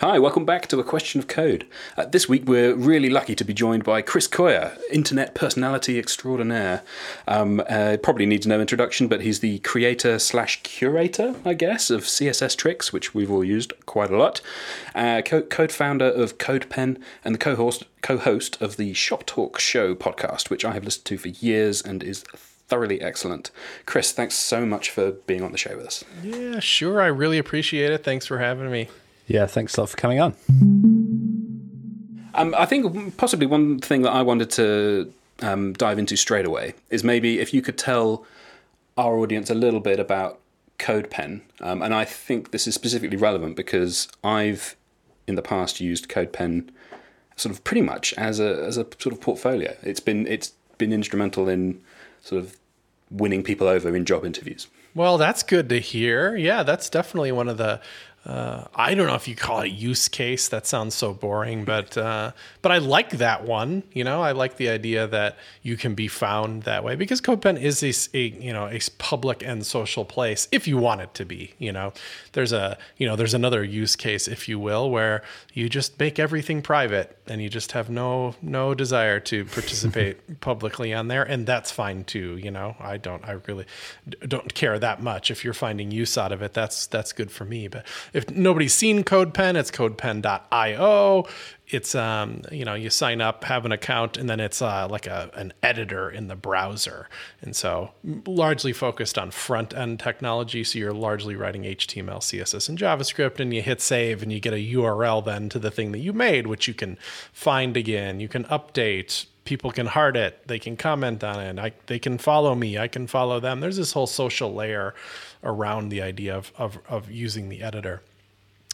Hi, welcome back to A Question of Code. Uh, this week we're really lucky to be joined by Chris Coyier, internet personality extraordinaire. Um, uh, probably needs no introduction, but he's the creator slash curator, I guess, of CSS Tricks, which we've all used quite a lot. Uh, co- founder of CodePen and the co-host, co-host of the ShopTalk Show podcast, which I have listened to for years and is thoroughly excellent. Chris, thanks so much for being on the show with us. Yeah, sure. I really appreciate it. Thanks for having me. Yeah, thanks a lot for coming on. Um, I think possibly one thing that I wanted to um, dive into straight away is maybe if you could tell our audience a little bit about CodePen. Um, and I think this is specifically relevant because I've in the past used CodePen sort of pretty much as a as a sort of portfolio. It's been it's been instrumental in sort of winning people over in job interviews. Well, that's good to hear. Yeah, that's definitely one of the uh, I don't know if you call it use case. That sounds so boring, but uh, but I like that one. You know, I like the idea that you can be found that way because CodePen is a, a you know a public and social place if you want it to be. You know, there's a you know there's another use case, if you will, where you just make everything private and you just have no no desire to participate publicly on there, and that's fine too. You know, I don't I really don't care that much if you're finding use out of it. That's that's good for me, but if nobody's seen CodePen, it's codepen.io. It's um, you know, you sign up, have an account, and then it's uh, like a an editor in the browser. And so largely focused on front end technology. So you're largely writing HTML, CSS, and JavaScript, and you hit save and you get a URL then to the thing that you made, which you can find again. You can update, people can heart it they can comment on it I, they can follow me i can follow them. There's this whole social layer around the idea of, of, of using the editor.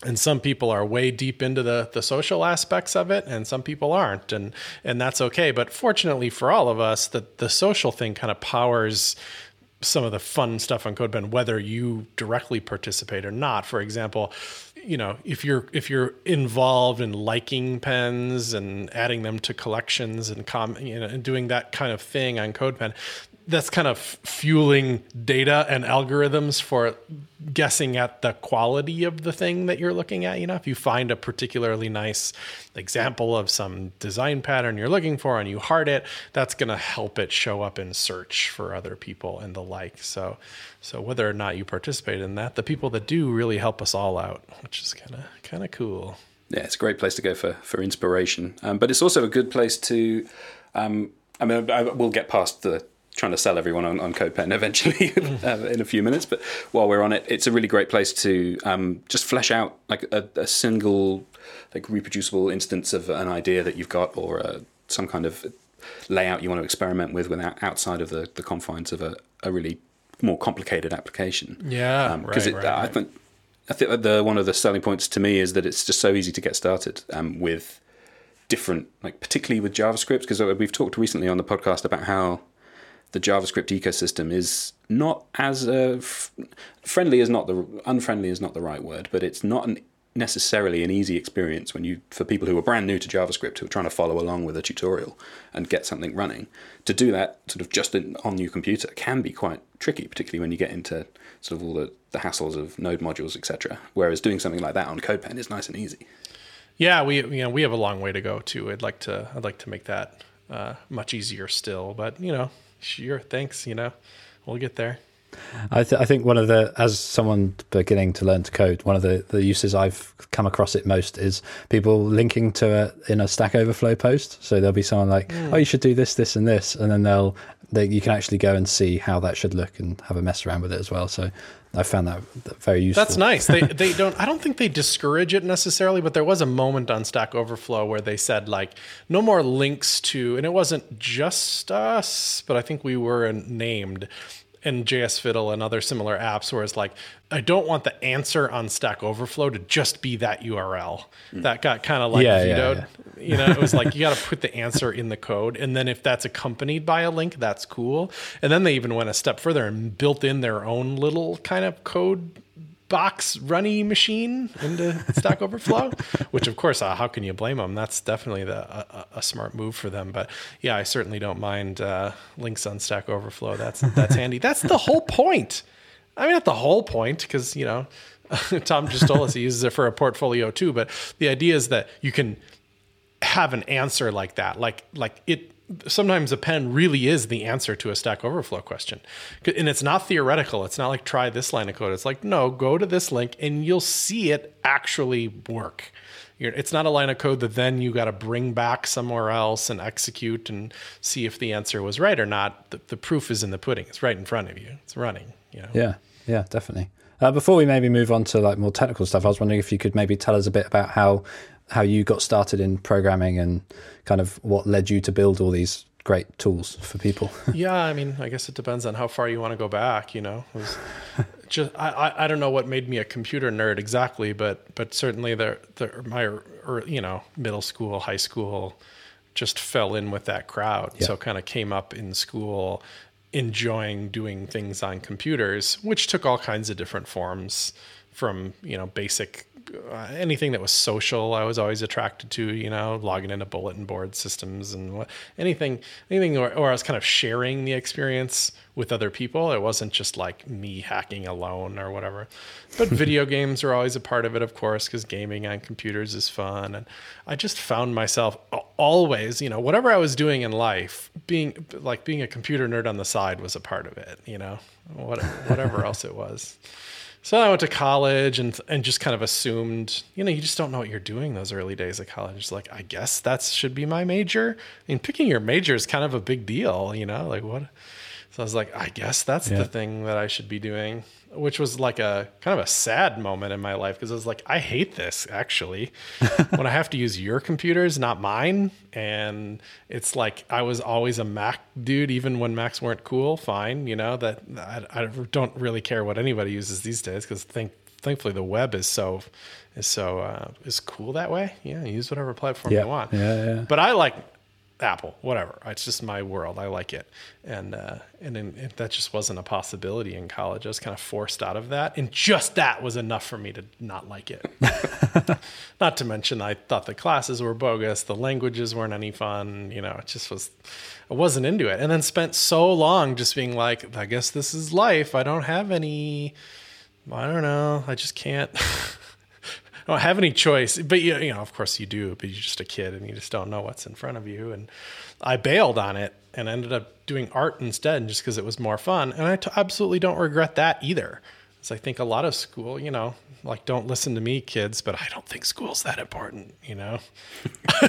And some people are way deep into the the social aspects of it and some people aren't and and that's okay. But fortunately for all of us the the social thing kind of powers some of the fun stuff on CodePen, whether you directly participate or not. For example, you know, if you're if you're involved in liking pens and adding them to collections and com, you know, and doing that kind of thing on CodePen, that's kind of fueling data and algorithms for guessing at the quality of the thing that you're looking at. You know, if you find a particularly nice example of some design pattern you're looking for and you heart it, that's going to help it show up in search for other people and the like. So, so whether or not you participate in that, the people that do really help us all out, which is kind of kind of cool. Yeah, it's a great place to go for for inspiration, um, but it's also a good place to. Um, I mean, I, we'll get past the trying to sell everyone on, on CodePen eventually uh, in a few minutes. But while we're on it, it's a really great place to um, just flesh out like a, a, single, like reproducible instance of an idea that you've got or uh, some kind of layout you want to experiment with without outside of the, the confines of a, a really more complicated application. Yeah, because um, right, right, I think I think the one of the selling points to me is that it's just so easy to get started um, with different, like particularly with JavaScript, because we've talked recently on the podcast about how the JavaScript ecosystem is not as uh, friendly is not the unfriendly is not the right word, but it's not an, necessarily an easy experience when you for people who are brand new to JavaScript who are trying to follow along with a tutorial and get something running. To do that sort of just in, on your computer can be quite tricky, particularly when you get into sort of all the, the hassles of node modules, etc. Whereas doing something like that on CodePen is nice and easy. Yeah, we you know we have a long way to go too. I'd like to I'd like to make that uh, much easier still, but you know sure, thanks. You know, we'll get there. I, th- I, think one of the, as someone beginning to learn to code, one of the, the uses I've come across it most is people linking to it in a Stack Overflow post. So there'll be someone like, mm. "Oh, you should do this, this, and this," and then they'll they, you can actually go and see how that should look and have a mess around with it as well. So I found that very useful. That's nice. They they don't. I don't think they discourage it necessarily, but there was a moment on Stack Overflow where they said like no more links to, and it wasn't just us, but I think we were named and JSFiddle and other similar apps where it's like, I don't want the answer on Stack Overflow to just be that URL. That got kind of like yeah, vetoed. Yeah, yeah. You know, it was like you got to put the answer in the code. And then if that's accompanied by a link, that's cool. And then they even went a step further and built in their own little kind of code box runny machine into Stack Overflow, which of course, uh, how can you blame them? That's definitely the, a, a, smart move for them. But yeah, I certainly don't mind uh, links on Stack Overflow. That's that's handy. That's the whole point. I mean, not the whole point, because you know, Tom just told us he uses it for a portfolio too. But the idea is that you can have an answer like that, like like it. Sometimes a pen really is the answer to a Stack Overflow question, and it's not theoretical. It's not like try this line of code. It's like no, go to this link and you'll see it actually work. You're, it's not a line of code that then you got to bring back somewhere else and execute and see if the answer was right or not. The, the proof is in the pudding. It's right in front of you. It's running. You know? Yeah, yeah, definitely. Uh, before we maybe move on to like more technical stuff, I was wondering if you could maybe tell us a bit about how how you got started in programming and kind of what led you to build all these great tools for people. yeah, I mean, I guess it depends on how far you want to go back. You know, was just I, I, I don't know what made me a computer nerd exactly, but but certainly the the my or, you know middle school, high school, just fell in with that crowd. Yeah. So kind of came up in school enjoying doing things on computers, which took all kinds of different forms from you know basic uh, anything that was social I was always attracted to you know logging into bulletin board systems and what, anything anything or, or I was kind of sharing the experience with other people. It wasn't just like me hacking alone or whatever. But video games are always a part of it of course because gaming on computers is fun. And I just found myself always you know whatever I was doing in life being like being a computer nerd on the side was a part of it you know whatever else it was so I went to college and and just kind of assumed, you know, you just don't know what you're doing those early days of college. It's like, I guess that should be my major. I mean, picking your major is kind of a big deal, you know, like what? So I was like, I guess that's yeah. the thing that I should be doing which was like a kind of a sad moment in my life because I was like, I hate this actually. when I have to use your computers, not mine. And it's like I was always a Mac dude, even when Macs weren't cool. Fine, you know that I, I don't really care what anybody uses these days because think thankfully the web is so is so uh, is cool that way. Yeah, use whatever platform yeah. you want. Yeah, yeah. But I like Apple, whatever. It's just my world. I like it, and uh, and in, that just wasn't a possibility in college. I was kind of forced out of that, and just that was enough for me to not like it. not to mention, I thought the classes were bogus. The languages weren't any fun. You know, it just was. I wasn't into it, and then spent so long just being like, I guess this is life. I don't have any. I don't know. I just can't. don't have any choice. But you, you know, of course you do, but you're just a kid and you just don't know what's in front of you. And I bailed on it and ended up doing art instead just because it was more fun. And I t- absolutely don't regret that either. Because I think a lot of school, you know, like don't listen to me, kids, but I don't think school's that important, you know.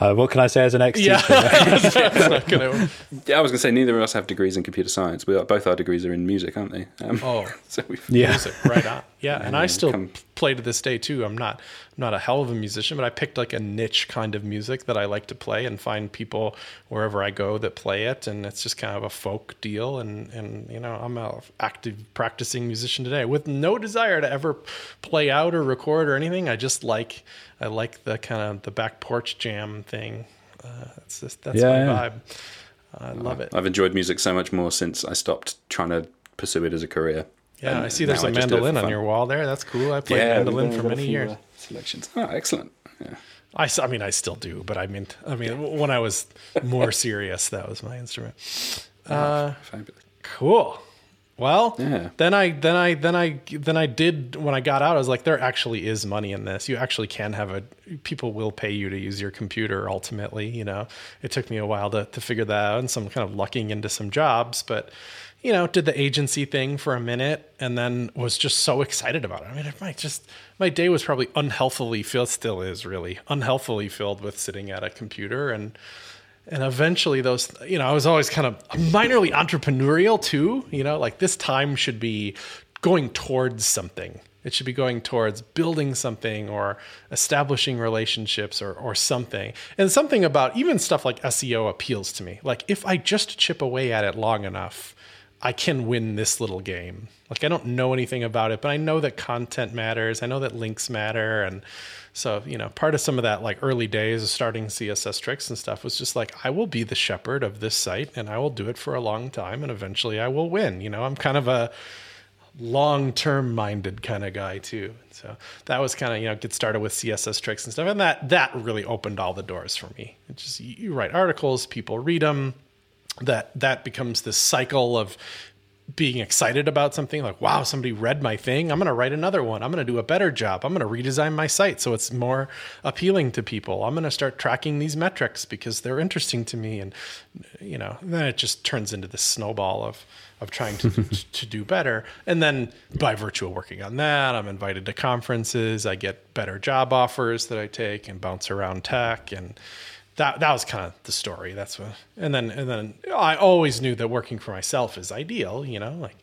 uh, what can I say as an ex teacher? Yeah. gonna... yeah, I was going to say neither of us have degrees in computer science. We are, both our degrees are in music, aren't they? Um, oh, so we've yeah, music, right on. Yeah, and, and I still come... play to this day too. I'm not I'm not a hell of a musician, but I picked like a niche kind of music that I like to play and find people wherever I go that play it, and it's just kind of a folk deal. And and you know, I'm a active practicing musician today with no desire to ever play out or record or anything. I just like I like the kind of the back porch jam thing. Uh, that's just that's yeah, my yeah. vibe. I love it. I've enjoyed music so much more since I stopped trying to pursue it as a career. Yeah, and I see there's a mandolin on your wall there. That's cool. I played yeah, mandolin for many years. Uh, selections. Oh, excellent. Yeah. I, I mean, I still do, but I mean, I mean, when I was more serious, that was my instrument. Oh, uh, fabulous. Cool. Well, yeah. then I then I then I then I did when I got out. I was like, there actually is money in this. You actually can have a people will pay you to use your computer. Ultimately, you know, it took me a while to to figure that out and some kind of lucking into some jobs, but you know, did the agency thing for a minute and then was just so excited about it. I mean, might just my day was probably unhealthily filled, still is really unhealthily filled with sitting at a computer and and eventually those you know i was always kind of minorly entrepreneurial too you know like this time should be going towards something. It should be going towards building something or establishing relationships or, or something. And something about even stuff like seo appeals to me. Like if i just chip away at it long enough i can win this little game like i don't know anything about it but i know that content matters i know that links matter and so, you know, part of some of that like early days of starting CSS Tricks and stuff was just like, I will be the shepherd of this site and I will do it for a long time and eventually I will win. You know, I'm kind of a long term minded kind of guy too. So that was kind of, you know, get started with CSS Tricks and stuff. And that, that really opened all the doors for me. It just, you write articles, people read them. That, that becomes this cycle of being excited about something like, wow, somebody read my thing. I'm going to write another one. I'm going to do a better job. I'm going to redesign my site so it's more appealing to people. I'm going to start tracking these metrics because they're interesting to me. And, you know, then it just turns into this snowball of, of trying to, to do better. And then by virtue of working on that, I'm invited to conferences. I get better job offers that I take and bounce around tech and, that that was kind of the story. That's what, and then and then I always knew that working for myself is ideal. You know, like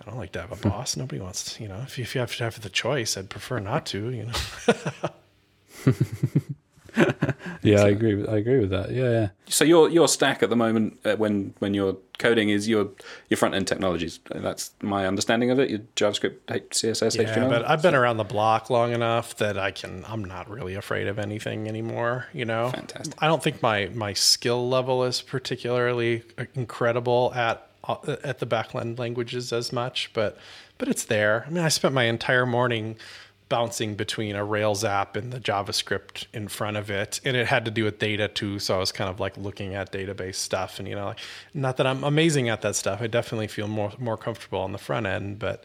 I don't like to have a hmm. boss. Nobody wants, to, you know, if you, if you have to have the choice, I'd prefer not to. You know. yeah, I agree. With, I agree with that. Yeah, yeah. So your your stack at the moment, uh, when when you're coding, is your your front end technologies. That's my understanding of it. Your JavaScript, CSS, yeah, HTML. but I've been around the block long enough that I can. I'm not really afraid of anything anymore. You know, Fantastic. I don't think my my skill level is particularly incredible at uh, at the backend languages as much, but but it's there. I mean, I spent my entire morning bouncing between a Rails app and the JavaScript in front of it. And it had to do with data too. So I was kind of like looking at database stuff and, you know, like, not that I'm amazing at that stuff. I definitely feel more, more comfortable on the front end, but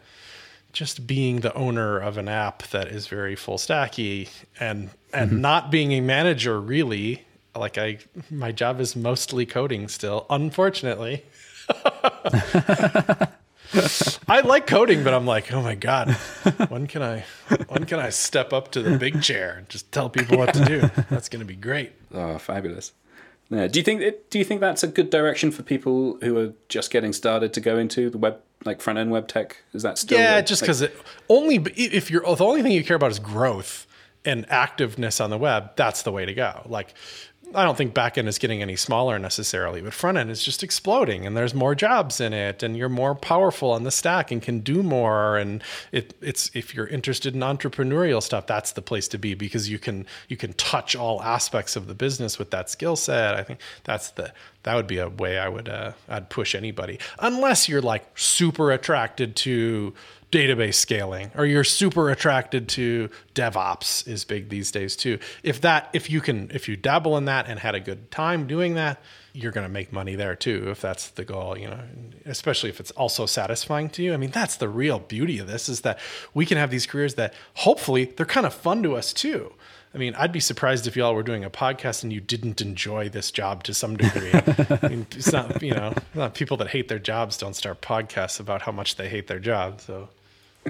just being the owner of an app that is very full stacky and, and mm-hmm. not being a manager really like I, my job is mostly coding still, unfortunately. I like coding, but I'm like, oh my god, when can I, when can I step up to the big chair and just tell people what to do? That's going to be great. Oh, fabulous! Yeah. Do you think do you think that's a good direction for people who are just getting started to go into the web, like front end web tech? Is that still yeah? Just because like, only if you're the only thing you care about is growth and activeness on the web, that's the way to go. Like I don't think backend is getting any smaller necessarily, but front end is just exploding and there's more jobs in it and you're more powerful on the stack and can do more. And it, it's if you're interested in entrepreneurial stuff, that's the place to be because you can you can touch all aspects of the business with that skill set. I think that's the that would be a way I would uh, I'd push anybody unless you're like super attracted to database scaling or you're super attracted to DevOps is big these days too. If that if you can if you dabble in that and had a good time doing that, you're going to make money there too if that's the goal, you know, especially if it's also satisfying to you. I mean, that's the real beauty of this is that we can have these careers that hopefully they're kind of fun to us too. I mean, I'd be surprised if y'all were doing a podcast and you didn't enjoy this job to some degree. I mean, it's not, you know, not people that hate their jobs don't start podcasts about how much they hate their job. So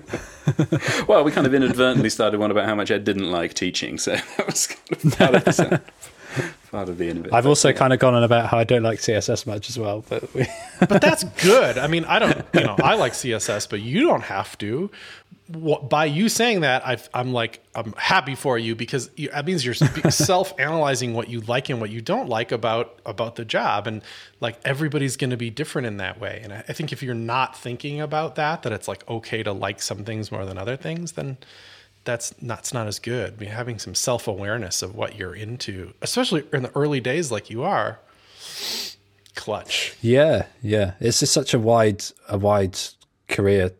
well, we kind of inadvertently started one about how much Ed didn't like teaching, so that was kind of part of the, part of being a bit. I've also yeah. kind of gone on about how I don't like CSS much as well, but we... but that's good. I mean, I don't, you know, I like CSS, but you don't have to by you saying that, i am like I'm happy for you because you, that means you're self-analyzing what you like and what you don't like about about the job, and like everybody's going to be different in that way. And I, I think if you're not thinking about that, that it's like okay to like some things more than other things, then that's not, not as good. I mean, having some self-awareness of what you're into, especially in the early days, like you are, clutch. Yeah, yeah. It's just such a wide a wide career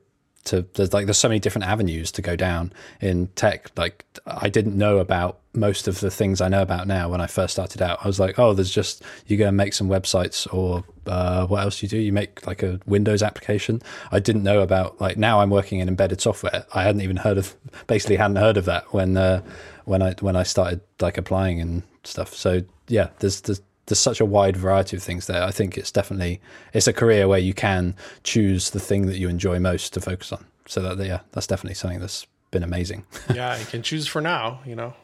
to there's like there's so many different avenues to go down in tech. Like i didn't know about most of the things i know about now when i first started out. I was like oh there's just you go and make some websites or uh, what else you do? You make like a windows application. I didn't know about like now i'm working in embedded software. I hadn't even heard of basically hadn't heard of that when uh, when i when i started like applying and stuff. So yeah there's there's there's such a wide variety of things there. I think it's definitely it's a career where you can choose the thing that you enjoy most to focus on. So that yeah, that's definitely something that's been amazing. yeah, you can choose for now. You know,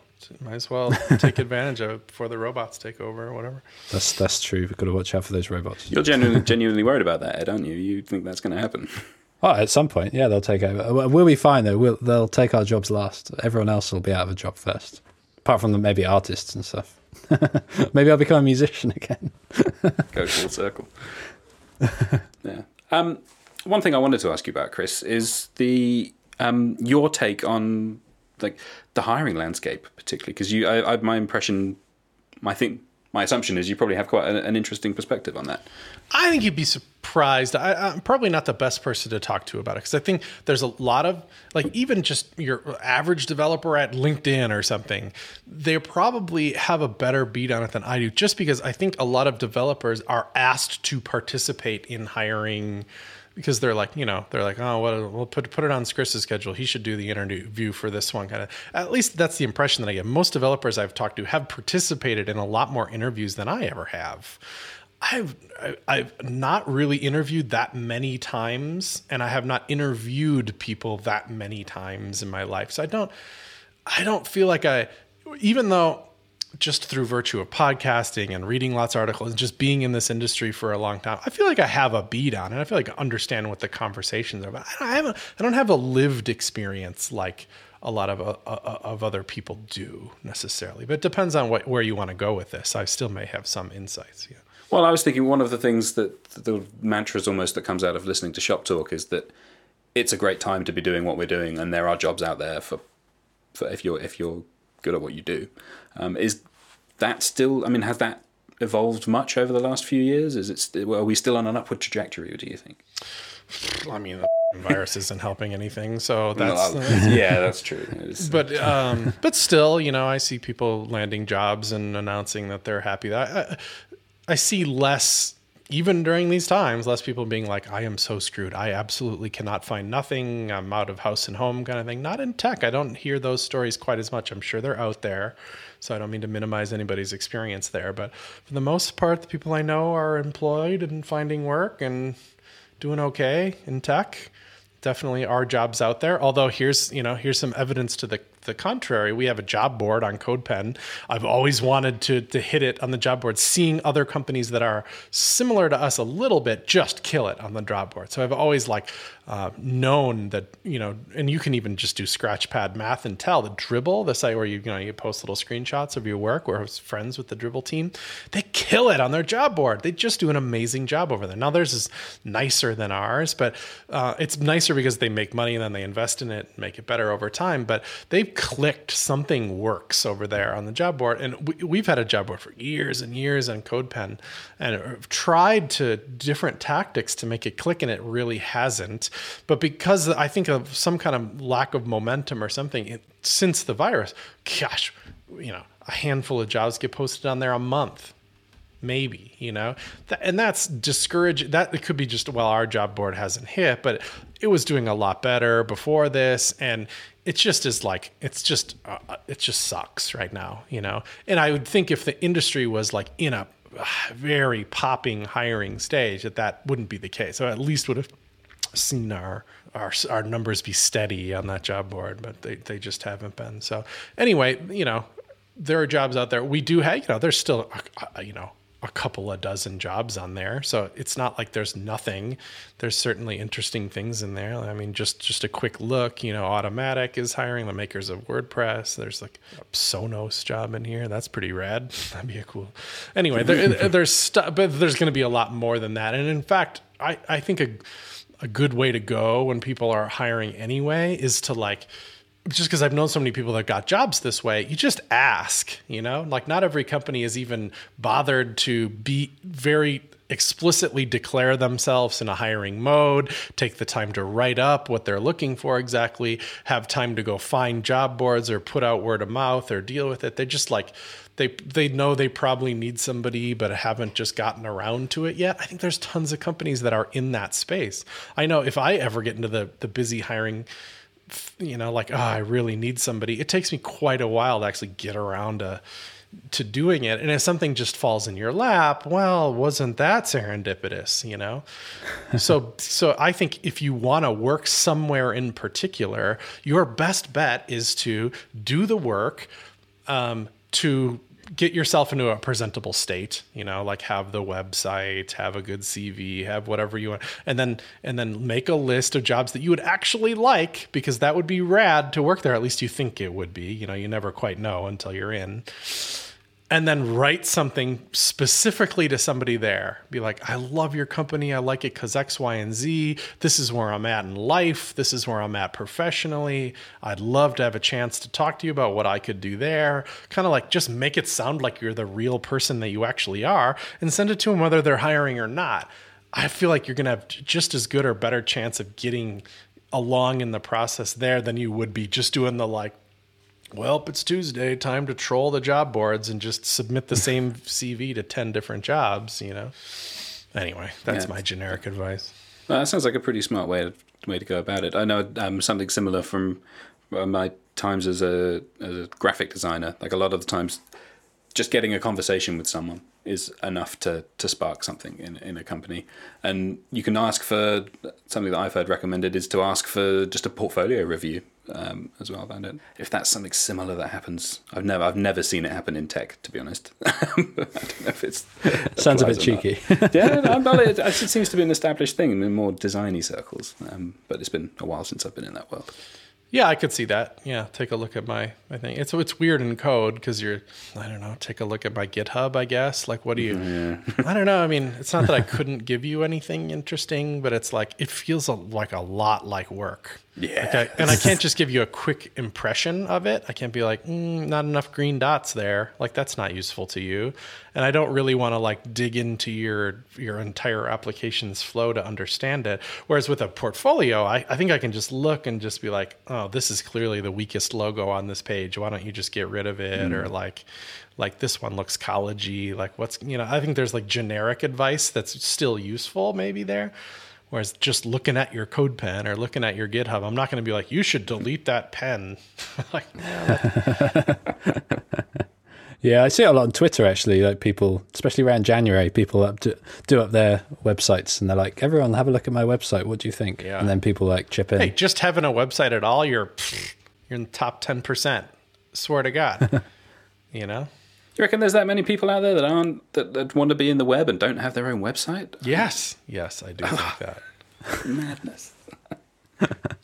might as well take advantage of it before the robots take over or whatever. That's that's true. We've got to watch out for those robots. You're genuinely genuinely worried about that, Ed, aren't you? You think that's going to happen? Oh, at some point, yeah, they'll take over. We'll be fine though. We'll, they'll take our jobs last. Everyone else will be out of a job first, apart from the, maybe artists and stuff. Maybe I'll become a musician again. Go full circle. yeah. Um, one thing I wanted to ask you about, Chris, is the um, your take on like the hiring landscape, particularly because you, I, I, my impression, I think my assumption is you probably have quite an, an interesting perspective on that. I think you'd be surprised. I, am probably not the best person to talk to about it because I think there's a lot of like even just your average developer at LinkedIn or something, they probably have a better beat on it than I do. Just because I think a lot of developers are asked to participate in hiring because they're like, you know, they're like, oh, well, we'll put put it on Chris's schedule. He should do the interview for this one kind of. At least that's the impression that I get. Most developers I've talked to have participated in a lot more interviews than I ever have. I've I've not really interviewed that many times, and I have not interviewed people that many times in my life. So I don't I don't feel like I, even though just through virtue of podcasting and reading lots of articles and just being in this industry for a long time, I feel like I have a beat on it. I feel like I understand what the conversations are about. I haven't, I don't have a lived experience like a lot of uh, uh, of other people do necessarily. But it depends on what where you want to go with this. I still may have some insights. Yeah. Well, I was thinking one of the things that the mantras almost that comes out of listening to ShopTalk is that it's a great time to be doing what we're doing, and there are jobs out there for, for if you're if you're good at what you do. Um, is that still? I mean, has that evolved much over the last few years? Is it? Are we still on an upward trajectory? Or do you think? I mean, the virus isn't helping anything, so that's well, yeah, that's true. but um, but still, you know, I see people landing jobs and announcing that they're happy. I, I see less even during these times, less people being like, I am so screwed. I absolutely cannot find nothing. I'm out of house and home kind of thing. Not in tech. I don't hear those stories quite as much. I'm sure they're out there. So I don't mean to minimize anybody's experience there. But for the most part, the people I know are employed and finding work and doing okay in tech. Definitely are jobs out there. Although here's, you know, here's some evidence to the the contrary, we have a job board on CodePen. I've always wanted to to hit it on the job board, seeing other companies that are similar to us a little bit just kill it on the job board. So I've always like uh, known that you know, and you can even just do Scratchpad math and tell the Dribbble, the site where you you know you post little screenshots of your work. Was friends with the Dribbble team, they kill it on their job board. They just do an amazing job over there. Now theirs is nicer than ours, but uh, it's nicer because they make money and then they invest in it and make it better over time. But clicked something works over there on the job board, and we, have had a job board for years and years on CodePen, and tried to different tactics to make it click, and it really hasn't. But because I think of some kind of lack of momentum or something it, since the virus, gosh, you know, a handful of jobs get posted on there a month maybe you know? And that's discouraging that it could be just well our job board hasn't hit but it was doing a lot better before this. And it's just is like it's just uh, uh, it just sucks right now you know? And i would think if the industry was like in a uh, very popping hiring stage that that wouldn't be the case. So at least would have seen our our our numbers be steady on that job board but they, they just haven't been. So anyway you know there are jobs out there. We do have you know there's still uh, you know a couple of dozen jobs on there. So it's not like there's nothing. There's certainly interesting things in there. I mean, just just a quick look, you know, Automattic is hiring the makers of WordPress. There's like a Sonos job in here. That's pretty rad. That'd be a cool. Anyway, there, there's stuff, but there's going to be a lot more than that. And in fact, I I think a a good way to go when people are hiring anyway is to like just because I've known so many people that got jobs this way, you just ask, you know, like not every company is even bothered to be very explicitly declare themselves in a hiring mode, take the time to write up what they're looking for exactly, have time to go find job boards or put out word of mouth or deal with it. They just like they they know they probably need somebody but haven't just gotten around to it yet. I think there's tons of companies that are in that space. I know if I ever get into the the busy hiring you know, like, oh, I really need somebody. It takes me quite a while to actually get around to to doing it. And if something just falls in your lap, well, wasn't that serendipitous, you know? so so I think if you want to work somewhere in particular, your best bet is to do the work um, to get yourself into a presentable state you know like have the website have a good cv have whatever you want and then and then make a list of jobs that you would actually like because that would be rad to work there. At least you think it would be. You know you never quite know until you're in and then write something specifically to somebody there. Be like, I love your company. I like it because X, Y, and Z. This is where I'm at in life. This is where I'm at professionally. I'd love to have a chance to talk to you about what I could do there. Kind of like just make it sound like you're the real person that you actually are and send it to them whether they're hiring or not. I feel like you're going to have just as good or better chance of getting along in the process there than you would be just doing the like well, it's Tuesday, time to troll the job boards and just submit the same CV to 10 different jobs, you know? Anyway, that's yeah. my generic advice. Well, that sounds like a pretty smart way to, way to go about it. I know um, something similar from uh, my times as a, as a graphic designer. Like a lot of the times, just getting a conversation with someone is enough to, to spark something in, in a company. And you can ask for something that I've heard recommended is to ask for just a portfolio review um, as well. I don't, if that's something similar that happens, I've never I've never seen it happen in tech, to be honest. I don't know if it's Sounds a bit cheeky. yeah, no, well, it, it seems to be an established thing in more designy circles. Um, but it's been a while since I've been in that world. Yeah, I could see that. Yeah, take a look at my my thing. It's it's weird in code because you're I don't know. Take a look at my GitHub. I guess like what do you? I don't know. I mean, it's not that I couldn't give you anything interesting, but it's like it feels a, like a lot like work. Yeah. Like I, and I can't just give you a quick impression of it. I can't be like, mm, not enough green dots there. Like that's not useful to you. And I don't really want to like dig into your your entire application's flow to understand it. Whereas with a portfolio, I, I think I can just look and just be like, oh, Oh, this is clearly the weakest logo on this page. Why don't you just get rid of it? Hmm. Or like like this one looks collegey. Like what's you know, I think there's like generic advice that's still useful maybe there. Whereas just looking at your CodePen or looking at your GitHub, I'm not going to be like, you should delete that pen. like, Yeah, I see it a lot on Twitter actually. Like people, especially around January, people up do, do up their websites and they're like, "Everyone, have a look at my website. What do you think?" Yeah. And then people like chip in. hey, just having a website at all, you're you're in the top ten percent. Swear to God, you know. Do you reckon there's that many people out there that aren't that, that want to be in the web and don't have their own website? Yes, yes, I do think that. Madness.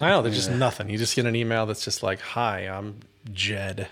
I know, there's just nothing. You just get an email that's just like, "Hi, I'm Jed.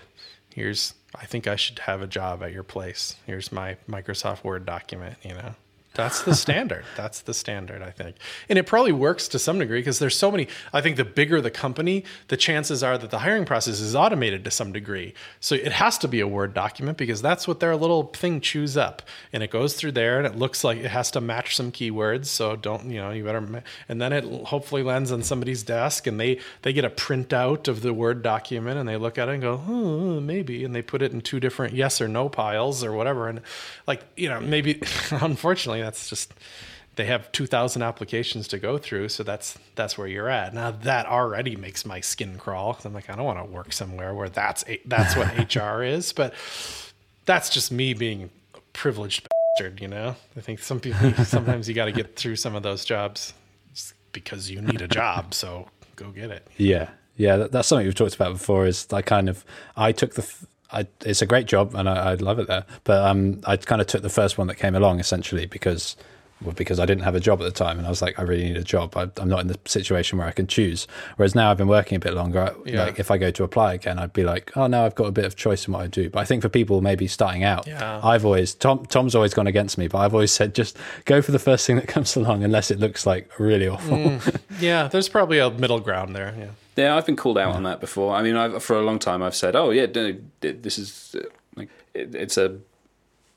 Here's I think I should have a job at your place. Here's my Microsoft Word document, you know." That's the standard. That's the standard, I think. And it probably works to some degree because there's so many. I think the bigger the company, the chances are that the hiring process is automated to some degree. So it has to be a Word document because that's what their little thing chews up. And it goes through there and it looks like it has to match some keywords. So don't, you know, you better, and then it hopefully lands on somebody's desk and they, they get a printout of the Word document and they look at it and go, oh, maybe. And they put it in two different yes or no piles or whatever. And like, you know, maybe, unfortunately, that's just, they have 2000 applications to go through so that's that's where you're at now that already makes my skin crawl 'cause i'm like i don't want to work somewhere where that's that's what hr is but that's just me being a privileged bastard you know i think some people sometimes you got to get through some of those jobs because you need a job so go get it Yeah, yeah, that's something we've talked about before. Is I kind of I took the. I, it's a great job and I, I love it there, but um, I kind of took the first one that came along essentially because well, because I didn't have a job at the time and I was like, I really need a job. I, I'm not in the situation where I can choose. Whereas now I've been working a bit longer. I- Yeah. Like if I go to apply again, I'd be like, oh no, I've got a bit of choice in what I do. But I think for people maybe starting out, Yeah. I've always Tom Tom's always gone against me, but I've always said just go for the first thing that comes along unless it looks like really awful. yeah there's probably a middle ground there yeah Yeah, I've been called out on that before. I mean, I've, for a long time, I've said, "Oh, yeah, this is uh, like it, it's a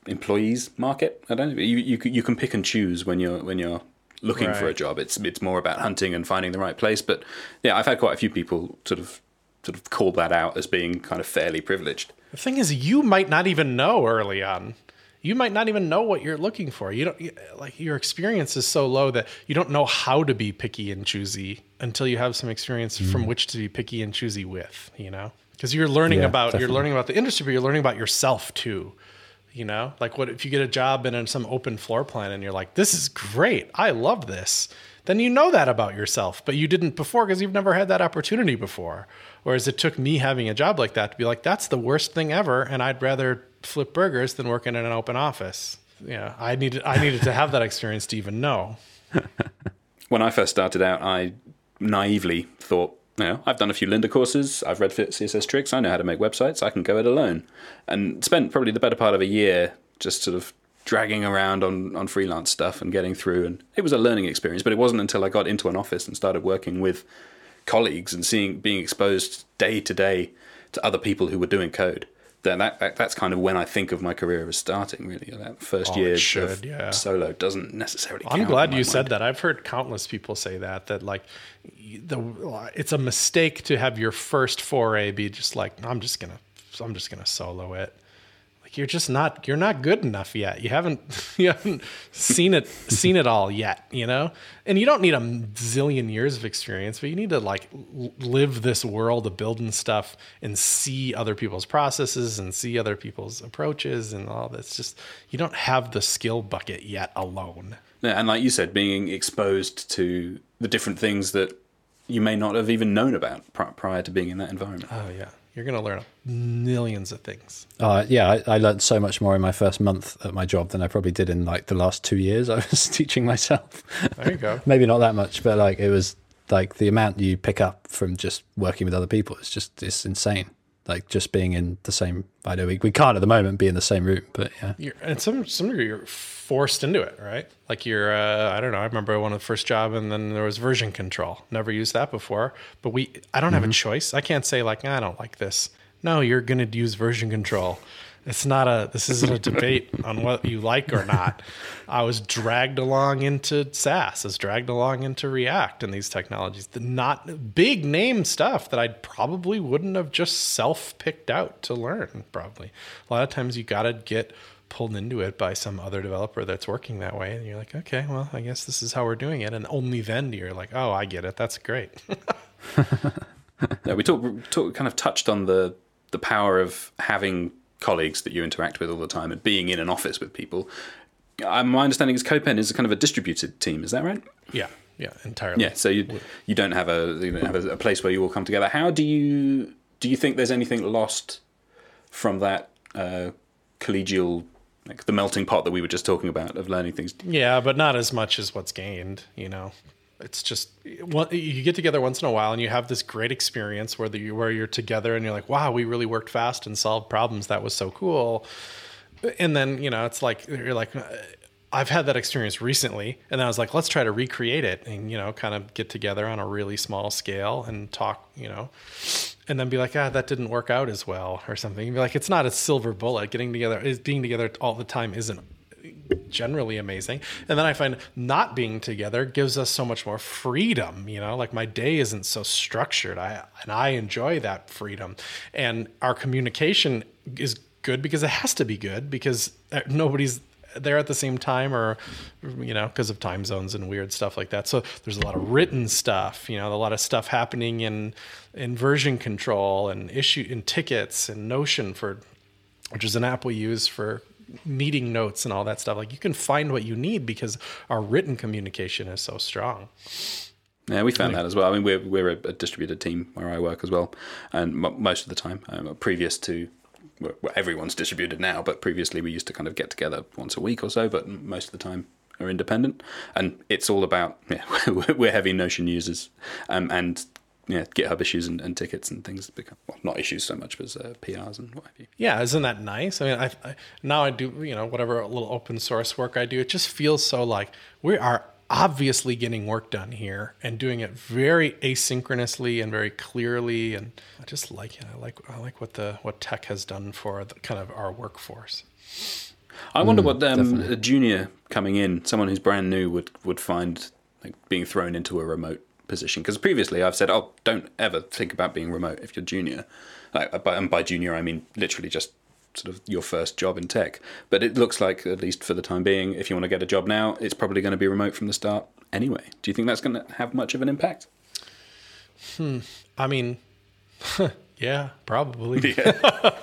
employees market." I don't know. You you can- you can pick and choose when you're when you're looking for a job. It's it's more about hunting and finding the right place. But yeah, I've had quite a few people sort of sort of call that out as being kind of fairly privileged. The thing is, you might not even know early on. You might not even know what you're looking for. You don't you- like your experience is so low that you don't know how to be picky and choosy until you have some experience mm-hmm. from which to be picky and choosy with. You know, because you're learning Yeah, about you're learning about the industry, but you're learning about yourself too. You know, like what if you get a job in some open floor plan and you're like, "This is great, I love this." Then you know that about yourself, but you didn't before because you've never had that opportunity before. Whereas it took me having a job like that to be like, "That's the worst thing ever," and I'd rather flip burgers than work in an open office. Yeah, I needed I needed to have that experience to even know. When I first started out, I naively thought, you know, I've done a few Lynda courses, I've read fit CSS Tricks, I know how to make websites, I can go it alone. And spent probably the better part of a year just sort of dragging around on, on freelance stuff and getting through. And it was a learning experience, but it wasn't until I got into an office and started working with colleagues and seeing being exposed day to day to other people who were doing code. Then that, that that's kind of when I think of my career as starting. Really, that first Oh, year should, of yeah. solo doesn't necessarily. I'm glad you said that. I've heard countless people say that that like the it's a mistake to have your first foray be just like I'm just gonna I'm just gonna solo it. Like you're just not you're not good enough yet. You haven't you haven't seen it seen it all yet, you know. And you don't need a zillion years of experience, but you need to like live this world of building stuff and see other people's processes and see other people's approaches and all this. Just you don't have the skill bucket yet alone. Yeah, and like you said, being exposed to the different things that you may not have even known about prior to being in that environment. Oh yeah, you're going to learn millions of things. Uh, yeah, I, I, learned so much more in my first month at my job than I probably did in like the last two years I was teaching myself. There you go. Maybe not that much, but like it was like the amount you pick up from just working with other people is just it's insane like just being in the same. I know we, we can't at the moment be in the same room, but yeah. You're, and some some of you're forced into it, right? Like you're, uh, I don't know. I remember one of the first job, and then there was version control. Never used that before, but we. I don't have mm-hmm. a choice. I can't say like I don't like this. No, you're going to use version control. It's not a. This isn't a debate on what you like or not. I was dragged along into Sass. I was dragged along into React and these technologies. The not big name stuff that I probably wouldn't have just self picked out to learn. Probably a lot of times you got to get pulled into it by some other developer that's working that way, and you're like, okay, well, I guess this is how we're doing it. And only then do you're like, oh, I get it. That's great. yeah, we talked, talk, kind of touched on the the power of having colleagues that you interact with all the time and being in an office with people. Uh, my understanding is CodePen is a kind of a distributed team. Is that right? Yeah, yeah, entirely. Yeah, so you you don't have a you don't have a, place where you all come together. How do you do you think there's anything lost from that uh, collegial like the melting pot that we were just talking about of learning things? Yeah, but not as much as what's gained. You know, it's just you get together once in a while and you have this great experience where the, where you're together and you're like, wow, we really worked fast and solved problems. That was so cool. And then you know, it's like you're like. I've had that experience recently, and I was like, let's try to recreate it, and you know, kind of get together on a really small scale and talk, you know, and then be like, ah, that didn't work out as well, or something. You'd be like, it's not a silver bullet. Getting together, is being together all the time isn't generally amazing. And then I find not being together gives us so much more freedom, you know, like my day isn't so structured. I and I enjoy that freedom. And our communication is good because it has to be good because uh, nobody's there at the same time or you know because of time zones and weird stuff like that so there's a lot of written stuff you know a lot of stuff happening in in version control and issue in tickets and Notion for which is an app we use for meeting notes and all that stuff. Like you can find what you need because our written communication is so strong. Yeah, we found that as well. I mean, we're we're a, distributed team where I work as well, and m- most of the time, um, previous to well, everyone's distributed now, but previously we used to kind of get together once a week or so. But most of the time, are independent, and it's all about yeah, we're heavy Notion users, um, and yeah, GitHub issues and, and, tickets and things become well, not issues so much, but uh, PRs and what have you. Yeah, isn't that nice? I mean, I, I, now I do you know whatever little open source work I do, it just feels so like we are obviously getting work done here and doing it very asynchronously and very clearly, and I just like it. I like I like what the what tech has done for the kind of our workforce. I wonder mm, what um, a junior coming in, someone who's brand new, would would find like being thrown into a remote position because previously I've said, oh, don't ever think about being remote if you're junior. Like, and by junior, I mean literally just sort of your first job in tech. But it looks like, at least for the time being, if you want to get a job now, it's probably going to be remote from the start anyway. Do you think that's going to have much of an impact? Hmm. I mean, yeah, probably.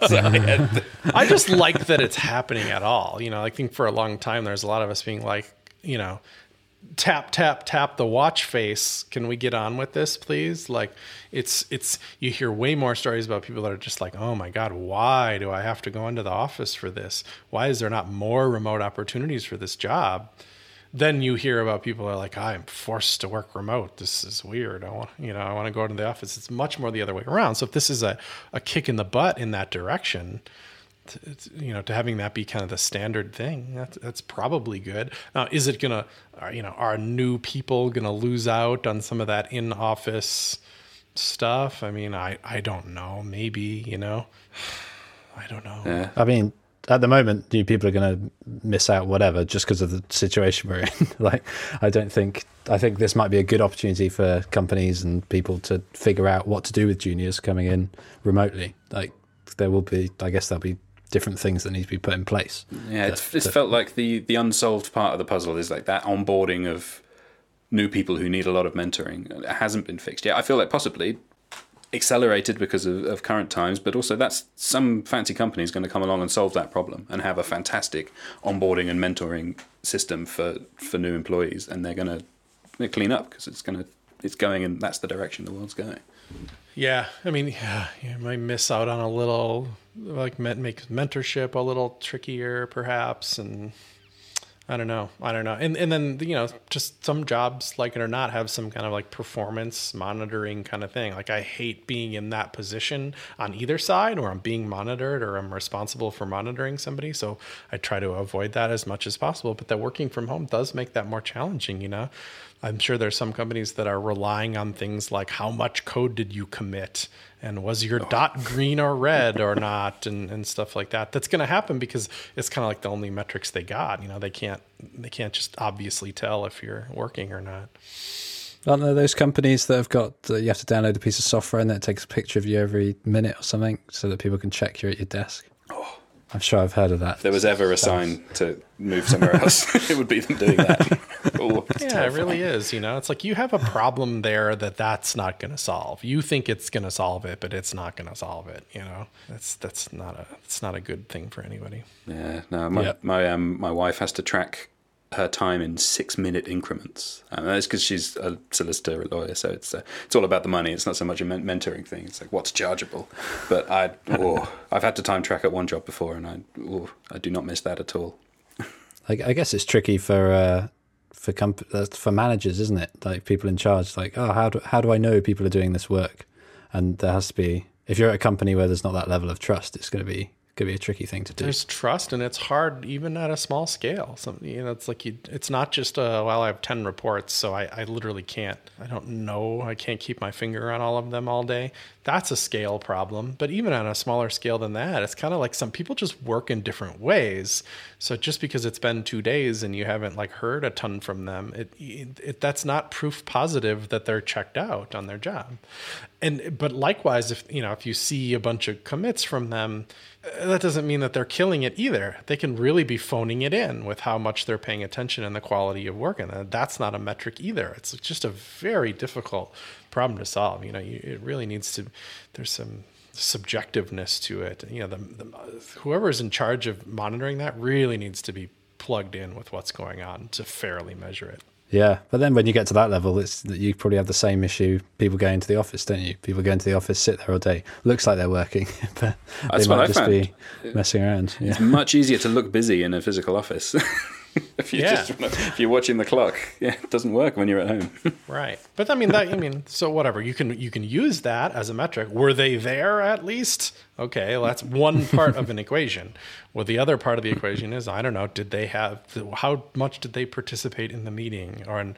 Yeah. I just like that it's happening at all. You know, I think for a long time there's a lot of us being like, you know, tap tap tap the watch face. Can we get on with this please? Like it's it's you hear way more stories about people that are just like oh my god why do i have to go into the office for this? Why is there not more remote opportunities for this job? Then you hear about people are like i'm forced to work remote. This is weird. I want you know i want to go into the office. It's much more the other way around. So if this is a, a kick in the butt in that direction to, you know, to having that be kind of the standard thing. That's, that's probably good. Now, is it gonna, you know, are new people gonna lose out on some of that in office stuff? I mean, I I don't know. Maybe you know, I don't know. Yeah. I mean, at the moment, you people are going to miss out whatever just because of the situation we're in. like, I don't think I think this might be a good opportunity for companies and people to figure out what to do with juniors coming in remotely. Like, there will be, I guess, there'll be different things that need to be put in place. Yeah, it's, it's felt like the the unsolved part of the puzzle is like that onboarding of new people who need a lot of mentoring. It hasn't been fixed yet. I feel like possibly accelerated because of, of current times, but also that's some fancy company is going to come along and solve that problem and have a fantastic onboarding and mentoring system for for new employees, and they're going to clean up because it's going to it's going and that's the direction the world's going. Yeah, I mean, yeah, you might miss out on a little, like, make mentorship a little trickier, perhaps, and I don't know, I don't know, and and then you know, just some jobs, like it or not, have some kind of like performance monitoring kind of thing. Like, I hate being in that position on either side, or I'm being monitored, or I'm responsible for monitoring somebody. So I try to avoid that as much as possible. But that working from home does make that more challenging, you know. I'm sure there's some companies that are relying on things like how much code did you commit and was your oh. dot green or red or not and, and stuff like that. That's going to happen because it's kind of like the only metrics they got. You know, they can't they can't just obviously tell if you're working or not. Aren't there those companies that have got uh, you have to download a piece of software and that takes a picture of you every minute or something so that people can check you're at your desk? I'm sure I've heard of that. If there was ever a sign to move somewhere else, it would be them doing that. oh, yeah, terrifying. it really is. You know, it's like you have a problem there that that's not going to solve. You think it's going to solve it, but it's not going to solve it. You know, that's that's not a it's not a good thing for anybody. Yeah, no, my yep. my um my wife has to track her time in six minute increments. And that's because she's a solicitor, a lawyer, so it's uh, it's all about the money. It's not so much a mentoring thing. It's like what's chargeable. But I, oh, I've had to time track at one job before, and I, oh, I do not miss that at all. I, I guess it's tricky for uh, for comp- for managers, isn't it? Like people in charge, like oh, how do how do I know people are doing this work? And there has to be if you're at a company where there's not that level of trust, it's going to be could be a tricky thing to do. There's trust, and it's hard even at a small scale. So you know, it's like you. It's not just a well, I have ten reports, so I, I literally can't. I don't know. I can't keep my finger on all of them all day. That's a scale problem. But even on a smaller scale than that, it's kind of like some people just work in different ways. So just because it's been two days and you haven't like heard a ton from them, it, it, it that's not proof positive that they're checked out on their job. And but likewise, if you know if you see a bunch of commits from them Uh, that doesn't mean that they're killing it either. They can really be phoning it in with how much they're paying attention and the quality of work, and uh, that's not a metric either. It's just a very difficult problem to solve. You know, you, it really needs to. There's some subjectiveness to it. You know, the, the whoever is in charge of monitoring that really needs to be plugged in with what's going on to fairly measure it. Yeah, but then when you get to that level, it's you probably have the same issue. People going to the office, don't you? People going to the office, sit there all day. Looks like they're working, but That's they might just found. be messing around. Yeah. It's much easier to look busy in a physical office. if you yeah. just if you're watching the clock, yeah, it doesn't work when you're at home. right, but I mean that. I mean, so whatever you can you can use that as a metric. Were they there at least? Okay, well, that's one part of an equation. Well, the other part of the equation is I don't know. Did they have how much did they participate in the meeting, or in,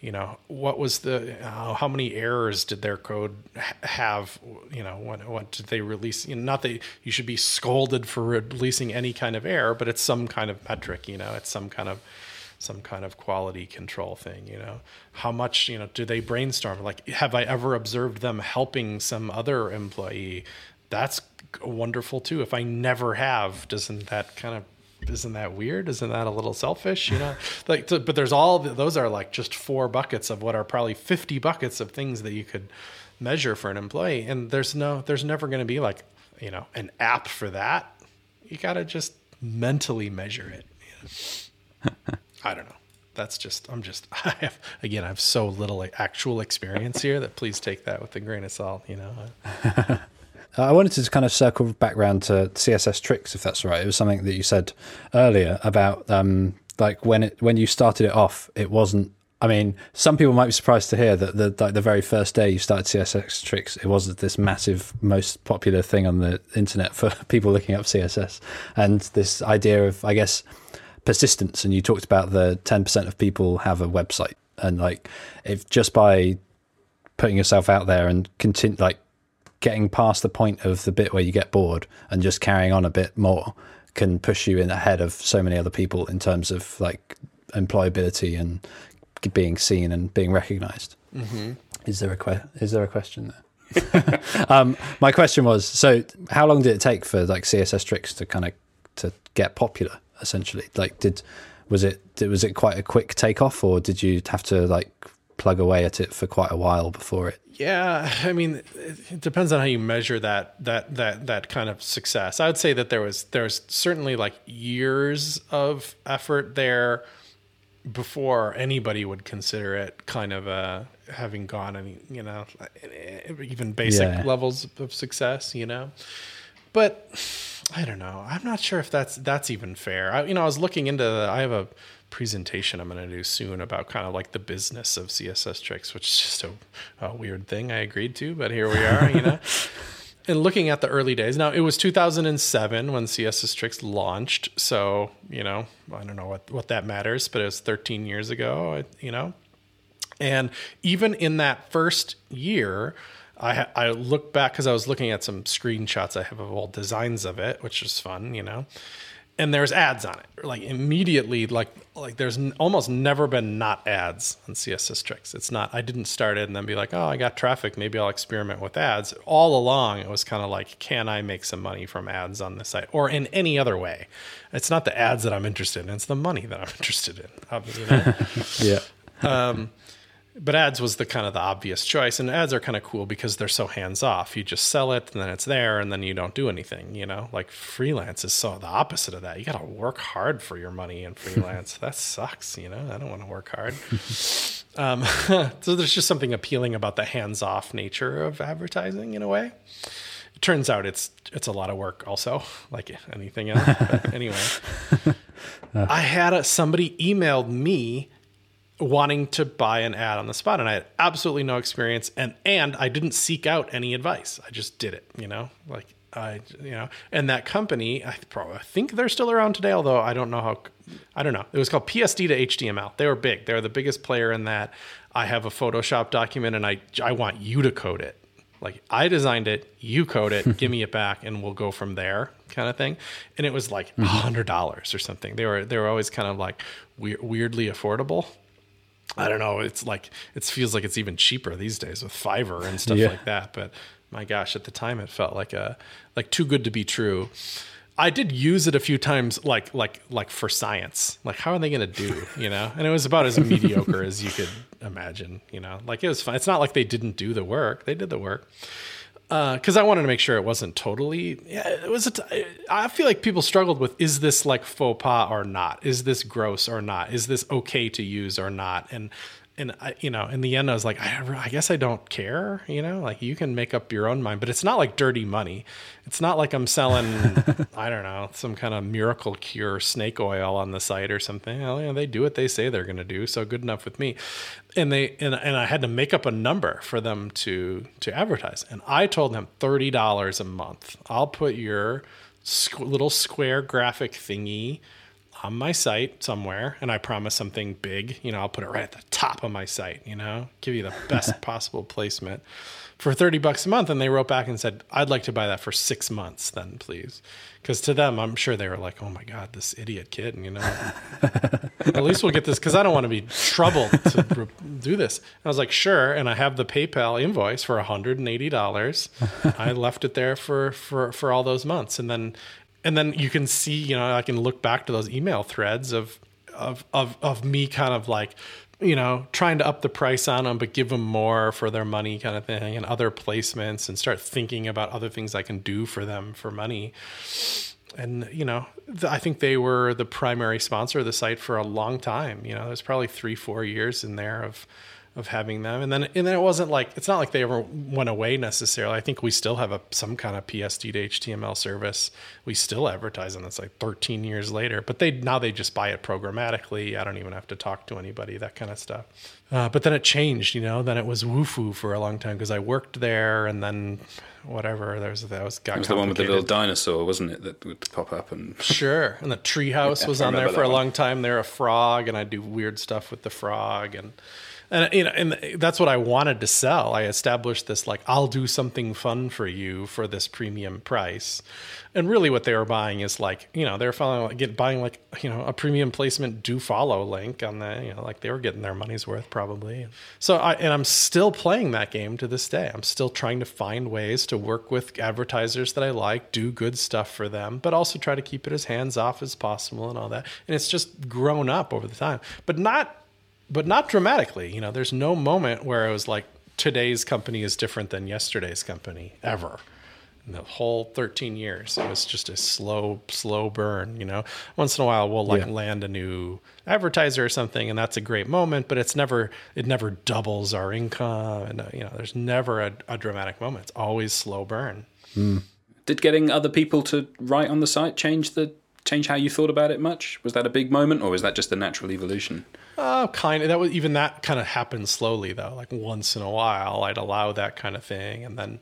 you know what was the uh, how many errors did their code have? You know what what did they release? You know, not that you should be scolded for releasing any kind of error, but it's some kind of metric. You know, it's some kind of some kind of quality control thing you know how much you know do they brainstorm like have i ever observed them helping some other employee that's wonderful too. If I never have, doesn't that kind of isn't that weird? Isn't that a little selfish? You know, like, but there's all those are like just four buckets of what are probably 50 buckets of things that you could measure for an employee. And there's no, there's never going to be like, you know, an app for that. You got to just mentally measure it. You know? I don't know. That's just, I'm just, I have, again, I have so little actual experience here that please take that with a grain of salt, you know? Uh, I wanted to kind of circle back around to CSS tricks, if that's right. It was something that you said earlier about um, like when it when you started it off, it wasn't. I mean, some people might be surprised to hear that the like the very first day you started CSS tricks, it was this massive, most popular thing on the internet for people looking up CSS, and this idea of, I guess, persistence. And you talked about the ten percent of people have a website, and like if just by putting yourself out there and continue like getting past the point of the bit where you get bored and just carrying on a bit more can push you in ahead of so many other people in terms of like employability and being seen and being recognized. Mm-hmm. Is there a que- is there a question there? um, my question was: so how long did it take for like CSS tricks to kind of to get popular? Essentially, like did was it was it quite a quick takeoff, or did you have to like plug away at it for quite a while before it? Yeah, I mean, it depends on how you measure that that that that kind of success. I would say that there was there's certainly like years of effort there before anybody would consider it kind of a having gone any you know even basic yeah. levels of success you know but i don't know. I'm not sure if that's that's even fair. I, you know i was looking into the, i have a presentation i'm going to do soon about kind of like the business of css tricks which is just a, a weird thing i agreed to but here we are you know? And looking at the early days now it was 2007 when css tricks launched so you know i don't know what, what that matters but it was 13 years ago you know? And even in that first year, I, I look back because I was looking at some screenshots I have of old designs of it, which is fun, you know. And there's ads on it, like immediately, like like there's n- almost never been not ads on CSS tricks. It's not. I didn't start it and then be like, oh, I got traffic, maybe I'll experiment with ads. All along, it was kind of like, can I make some money from ads on the site or in any other way? It's not the ads that I'm interested in; it's the money that I'm interested in. Obviously, yeah. Um, but ads was the kind of the obvious choice and ads are kind of cool because they're so hands off you just sell it and then it's there and then you don't do anything you know? Like freelance is so the opposite of that. You got to work hard for your money in freelance. That sucks you know? I don't want to work hard. Um, so there's just something appealing about the hands off nature of advertising in a way. It turns out it's it's a lot of work also like anything else but anyway. I had a, somebody emailed me wanting to buy an ad on the spot and I had absolutely no experience and and I didn't seek out any advice. I just did it, you know? Like I you know, and that company, I probably I think they're still around today although I don't know how I don't know. It was called PSD to HTML. They were big. They were the biggest player in that. I have a Photoshop document and I I want you to code it. Like I designed it, you code it, give me it back, and we'll go from there, kind of thing. And it was like mm-hmm. a hundred dollars or something. They were they were always kind of like weir- weirdly affordable. I don't know. It's like it feels like it's even cheaper these days with Fiverr and stuff yeah. like that. But my gosh, at the time it felt like a like too good to be true. I did use it a few times, like like like for science. Like, how are they going to do? You know, and it was about as mediocre as you could imagine. You know, like it was fun. It's not like they didn't do the work; they did the work because uh, I wanted to make sure it wasn't totally. Yeah, it was. A t- I feel like people struggled with: is this like faux pas or not? Is this gross or not? Is this okay to use or not? And and I, you know, in the end, I was like, I, I, guess I don't care. You know, like you can make up your own mind, but it's not like dirty money. It's not like I'm selling, I don't know, some kind of miracle cure snake oil on the site or something. Well, you know, they do what they say they're going to do, so good enough with me. And they and, and I had to make up a number for them to to advertise, and I told them thirty dollars a month. I'll put your squ- little square graphic thingy on my site somewhere and I promise something big, you know, I'll put it right at the top of my site, you know, give you the best possible placement for 30 bucks a month. And they wrote back and said, I'd like to buy that for six months then, please. Because to them, I'm sure they were like, oh my God, this idiot kid, and you know, at least we'll get this because I don't want to be troubled to do this. And I was like, sure. And I have the PayPal invoice for $180. I left it there for, for, for all those months. And then and then you can see, you know, I can look back to those email threads of of of of me kind of like you know, trying to up the price on them, but give them more for their money kind of thing and other placements and start thinking about other things I can do for them for money. And, you know, I think they were the primary sponsor of the site for a long time. You know, there's probably three, four years in there of, of having them. And then and then it wasn't like it's not like they ever went away necessarily. I think we still have a some kind of PSD to HTML service. We still advertise on it's like 13 years later. But they now they just buy it programmatically. I don't even have to talk to anybody, that kind of stuff. Uh, but then it changed, you know. Then it was Wufoo for a long time because I worked there, and then whatever. There was that was got. It was the one with the little dinosaur, wasn't it? That would pop up and sure. And the treehouse yeah, was on there for a long time. They're a frog, and I do weird stuff with the frog and and you know, and that's what I wanted to sell. I established this like I'll do something fun for you for this premium price, and really what they were buying is like you know they're following like, get buying like you know a premium placement do follow link on the you know like they were getting their money's worth probably. So I and I'm still playing that game to this day. I'm still trying to find ways to work with advertisers that I like, do good stuff for them, but also try to keep it as hands off as possible and all that. And it's just grown up over the time, but not but not dramatically. You know, there's no moment where it was like today's company is different than yesterday's company ever. In the whole 13 years, it was just a slow, slow burn. You know, once in a while we'll like Yeah. land a new advertiser or something, and that's a great moment. But it's never, it never doubles our income, and uh, you know, there's never a, a dramatic moment. It's always slow burn. Did getting other people to write on the site change the change how you thought about it much? Was that a big moment, or was that just a natural evolution? Uh, kind of. That was even that kind of happened slowly though. Like once in a while, I'd allow that kind of thing, and then,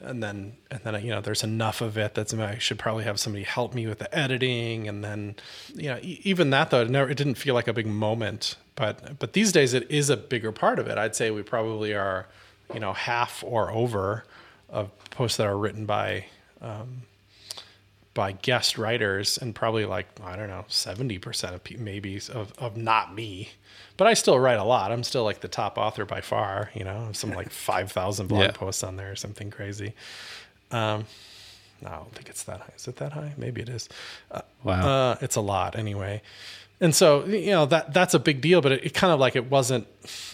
and then, and then you know, there's enough of it that's I should probably have somebody help me with the editing, and then, you know, even that though, it never, it didn't feel like a big moment. But but these days, it is a bigger part of it. I'd say we probably are, you know, half or over of posts that are written by by guest writers and probably like I don't know seventy percent of pe- maybe of of not me, but I still write a lot. I'm still like the top author by far. You know, some like five thousand blog Yeah. posts on there or something crazy. Um, no, I don't think it's that high. Is it that high? Maybe it is. Uh, Wow. uh, it's a lot anyway. And so, you know, that that's a big deal, but it, it kind of like it wasn't,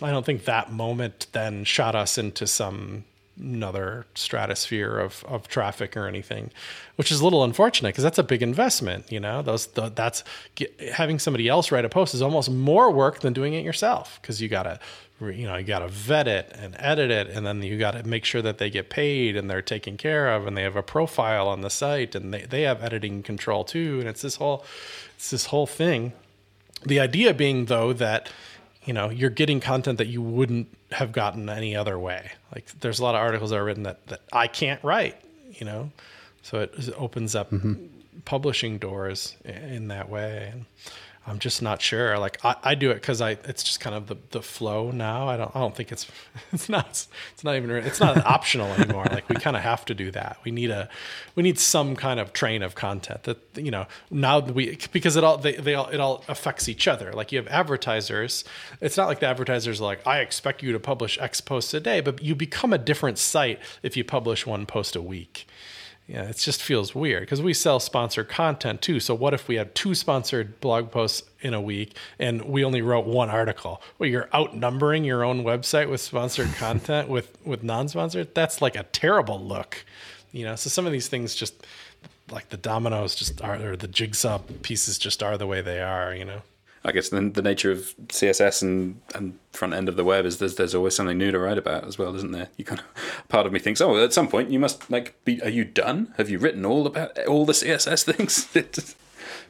I don't think that moment then shot us into some another stratosphere of, of traffic or anything, which is a little unfortunate because that's a big investment, you know, those, the, that's get, having somebody else write a post is almost more work than doing it yourself. Cause you gotta, you know, you gotta vet it and edit it. And then you gotta make sure that they get paid and they're taken care of and they have a profile on the site and they, they have editing control too. And it's this whole, it's this whole thing. The idea being though that you know you're getting content that you wouldn't have gotten any other way. Like there's a lot of articles that are written that that I can't write. You know, so it, it opens up mm-hmm. publishing doors in that way. And I'm just not sure. Like I, I do it because I it's just kind of the, the flow now. I don't I don't think it's it's not it's not even it's not optional anymore. Like we kind of have to do that. We need a we need some kind of train of content that you know now we because it all they, they all it all affects each other. Like you have advertisers. It's not like the advertisers are like I expect you to publish X posts a day, but you become a different site if you publish one post a week. Yeah, it just feels weird because we sell sponsored content too. So what if we have two sponsored blog posts in a week and we only wrote one article? Well, you're outnumbering your own website with sponsored content with with non-sponsored. That's like a terrible look, you know. So some of these things just like the dominoes just are, or the jigsaw pieces just are the way they are, you know. I guess the, the nature of CSS and, and front end of the web is there's there's always something new to write about as well, isn't there? You kind of part of me thinks, oh, at some point you must like be. Are you done? Have you written all about all the CSS things?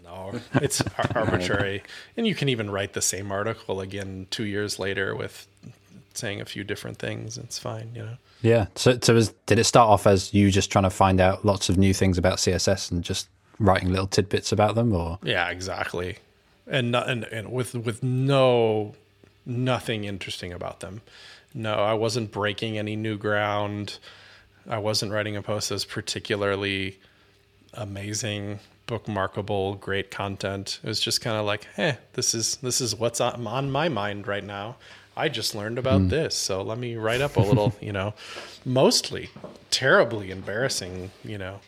No, it's arbitrary. And you can even write the same article again two years later with saying a few different things. It's fine, you know. Yeah. So, so was, did it start off as you just trying to find out lots of new things about CSS and just writing little tidbits about them, or Yeah, exactly. And no- and and with with no nothing interesting about them. No, I wasn't breaking any new ground. I wasn't writing a post that's particularly amazing, bookmarkable, great content. It was just kind of like, "Eh, this is this is what's on, on my mind right now." I just learned about this, so let me write up a little, you know, mostly terribly embarrassing, you know.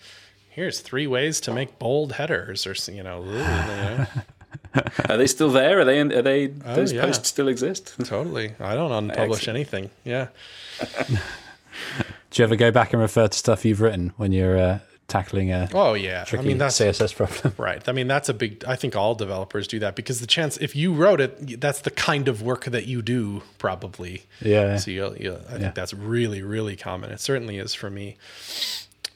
Here's three ways to make bold headers, or you know, you know. are they still there? Are they? In, are they? those Oh, yeah. posts still exist? Totally. I don't unpublish Excellent. anything. Yeah. do you ever go back and refer to stuff you've written when you're uh, tackling a Oh yeah. tricky I mean that's CSS problem? right. I mean that's a big I think all developers do that because the chance if you wrote it that's the kind of work that you do probably. Yeah. So you you I think Yeah. that's really really common. It certainly is for me.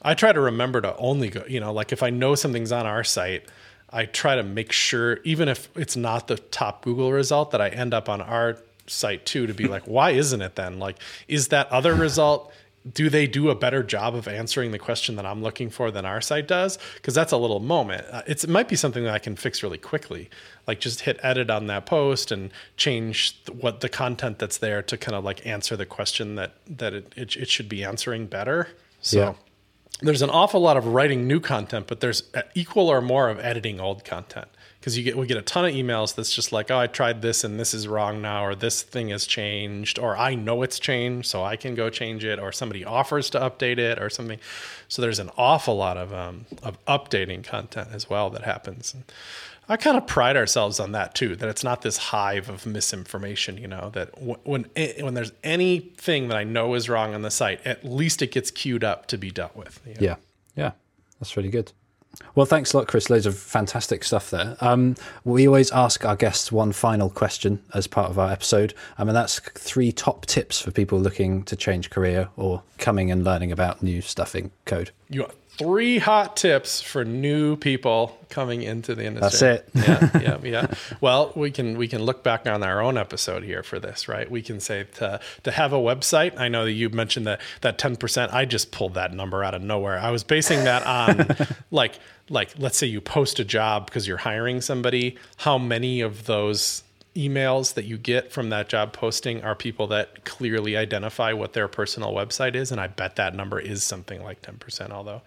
I try to remember to only go, you know, like if I know something's on our site, I try to make sure even if it's not the top Google result that I end up on our site too to be like why isn't it then? Like is that other result do they do a better job of answering the question that I'm looking for than our site does? Because that's a little moment. Uh, it's, it might be something that I can fix really quickly, like just hit edit on that post and change what the content that's there to kind of like answer the question that that it, it, it should be answering better. So. Yeah. There's an awful lot of writing new content, but there's equal or more of editing old content because you get we get a ton of emails that's just like, oh, I tried this and this is wrong now, or this thing has changed, or I know it's changed, so I can go change it, or somebody offers to update it, or something. So there's an awful lot of um, of updating content as well that happens. And I kind of pride ourselves on that too, that it's not this hive of misinformation. You know that when when there's anything that I know is wrong on the site, at least it gets queued up to be dealt with. You know? Yeah, yeah, that's really good. Well, thanks a lot, Chris. Loads of fantastic stuff there. Um, we always ask our guests one final question as part of our episode, um, and that's three top tips for people looking to change career or coming and learning about new stuff in code. You three hot tips for new people coming into the industry. That's it. yeah, yeah, yeah. Well, we can we can look back on our own episode here for this, right? We can say to to have a website. I know that you mentioned that that ten percent. I just pulled that number out of nowhere. I was basing that on like like let's say you post a job because you're hiring somebody. How many of those emails that you get from that job posting are people that clearly identify what their personal website is and i bet that number is something like 10% although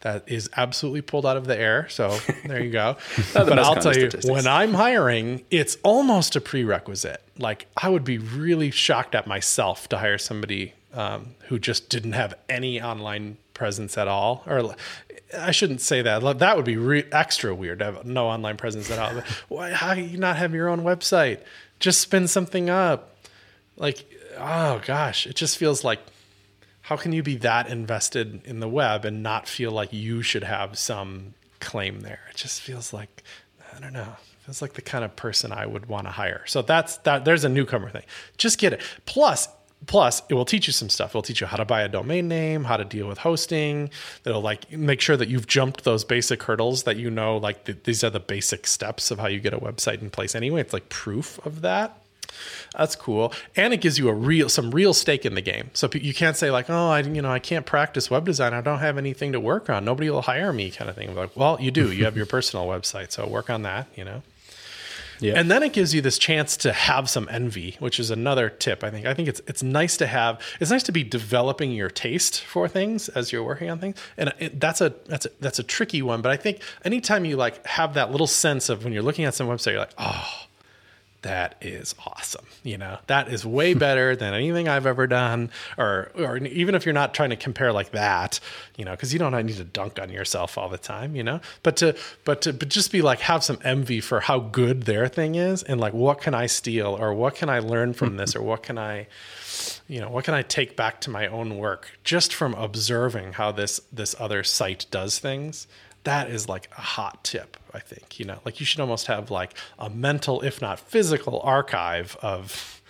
that is absolutely pulled out of the air so there you go. But i'll tell you when i'm hiring it's almost a prerequisite. Like i would be really shocked at myself to hire somebody um, who just didn't have any online presence at all or I shouldn't say that. That would be re- extra weird to have no online presence at all. Why? How do you not have your own website? Just spin something up. Like, oh gosh, it just feels like how can you be that invested in the web and not feel like you should have some claim there? It just feels like I don't know. It feels like the kind of person I would want to hire. So that's that. There's a newcomer thing. Just get it. Plus, plus it will teach you some stuff. It'll teach you how to buy a domain name how to deal with hosting. It'll like make sure that you've jumped those basic hurdles that you know like th- these are the basic steps of how you get a website in place anyway. It's like proof of that. That's cool. And it gives you a real some real stake in the game. So you can't say like oh i you know i can't practice web design. I don't have anything to work on. Nobody will hire me kind of thing. Like well you do. You have your personal website. So work on that you know yeah. And then it gives you this chance to have some envy, which is another tip. I think. I think it's it's nice to have. It's nice to be developing your taste for things as you're working on things, and it, that's a that's a, that's a tricky one. But I think anytime you like have that little sense of when you're looking at some website, you're like, oh, that is awesome. You know, that is way better than anything I've ever done. Or, or even if you're not trying to compare like that, you know, because you don't need to dunk on yourself all the time, you know. But to, but to, but just be like have some envy for how good their thing is, and like what can I steal, or what can I learn from this, or what can I, you know, what can I take back to my own work just from observing how this this other site does things that is like a hot tip i think you know? Like you should almost have like a mental if not physical archive of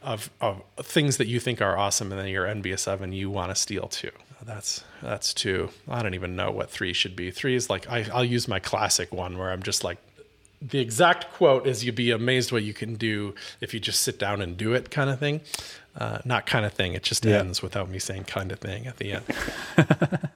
of, of things that you think are awesome and then you're envious of and you want to steal too. That's that's two i don't even know what three should be. Three is like I, i'll use my classic one where i'm just like the exact quote is you'd be amazed what you can do if you just sit down and do it kind of thing. Uh, not kind of thing it just yeah. ends without me saying kind of thing at the end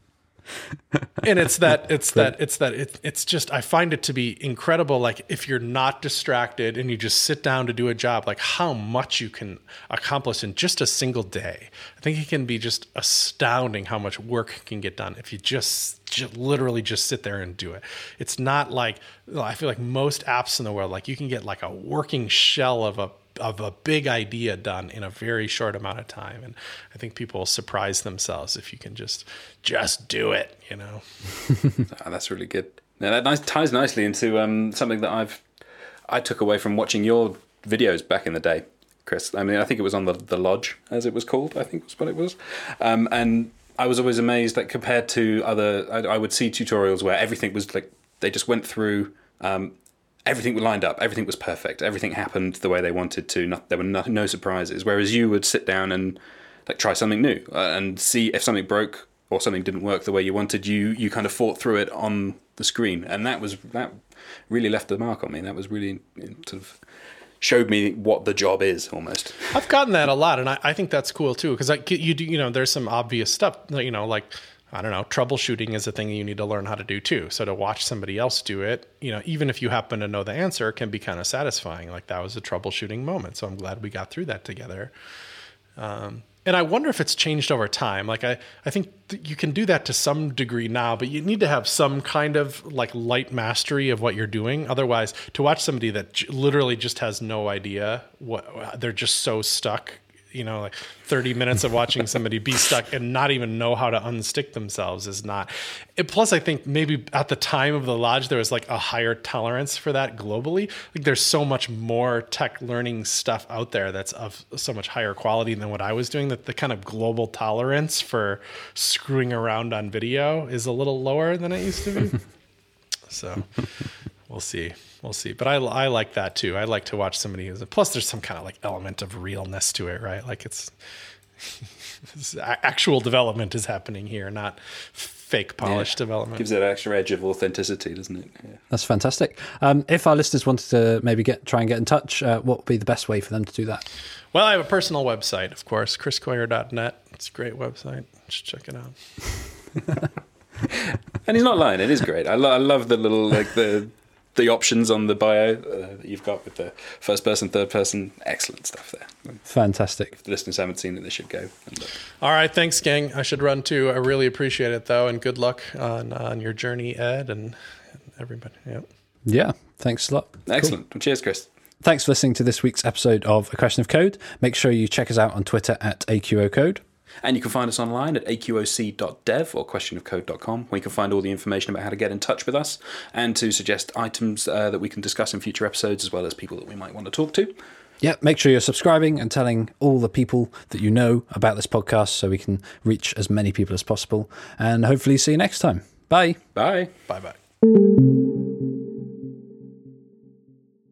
and it's that it's that it's that it, it's just i find it to be incredible like if you're not distracted and you just sit down to do a job like how much you can accomplish in just a single day. I think it can be just astounding how much work can get done if you just, just literally just sit there and do it. It's not like i feel like most apps in the world like you can get like a working shell of a of a big idea done in a very short amount of time. And i think people surprise themselves if you can just just do it you know? Oh, that's really good. Now that nice, ties nicely into um, something that i've i took away from watching your videos back in the day chris. I mean i think it was on the, the lodge as it was called i think was what it was. Um, and i was always amazed that compared to other I, I, would see tutorials where everything was like they just went through um, everything lined up, everything was perfect, everything happened the way they wanted to. No, there were no, no, surprises. Whereas you would sit down and like try something new uh, and see if something broke or something didn't work the way you wanted. You you kind of fought through it on the screen, and that was that really left the mark on me. That was really sort of showed me what the job is almost. I've gotten that a lot, and I, I think that's cool too. Because you do, you know, there's some obvious stuff. You know, like I don't know, troubleshooting is a thing you need to learn how to do too. So to watch somebody else do it, you know, even if you happen to know the answer, can be kind of satisfying. Like that was a troubleshooting moment. So I'm glad we got through that together. Um, and I wonder if it's changed over time. Like I, I think th- you can do that to some degree now, but you need to have some kind of like light mastery of what you're doing. Otherwise, to watch somebody that j- literally just has no idea what they're just so stuck you know like 30 minutes of watching somebody be stuck and not even know how to unstick themselves is not it, plus i think maybe at the time of the lodge there was like a higher tolerance for that globally. Like there's so much more tech learning stuff out there that's of so much higher quality than what i was doing that the kind of global tolerance for screwing around on video is a little lower than it used to be. So we'll see we'll see. But I, I like that too. I like to watch somebody who's a plus there's some kind of like element of realness to it, right? Like it's, it's actual development is happening here, not fake polished Yeah. development. Gives it an extra edge of authenticity, doesn't it? Yeah. That's fantastic. Um, if our listeners wanted to maybe get try and get in touch, uh, what would be the best way for them to do that? well, I have a personal website, of course, chriscoyier.net. It's a great website. Just check it out. And he's not lying. It is great. I, lo- I love the little like the the options on the bio uh, that you've got with the first person, third person. Excellent stuff there. Fantastic. If the listeners haven't seen it, they should go. All right, thanks, gang. I should run too. I really appreciate it, though, and good luck on on your journey, Ed, and, and everybody. Yep. Yeah. Thanks a lot. Excellent. Well, cheers, Chris. Thanks for listening to this week's episode of A Question of Code. Make sure you check us out on Twitter at AQO Code. And you can find us online at aqoc.dev or questionofcode.com, where you can find all the information about how to get in touch with us and to suggest items uh, that we can discuss in future episodes, as well as people that we might want to talk to. Yeah, make sure you're subscribing and telling all the people that you know about this podcast so we can reach as many people as possible. And hopefully see you next time. Bye. Bye. Bye bye.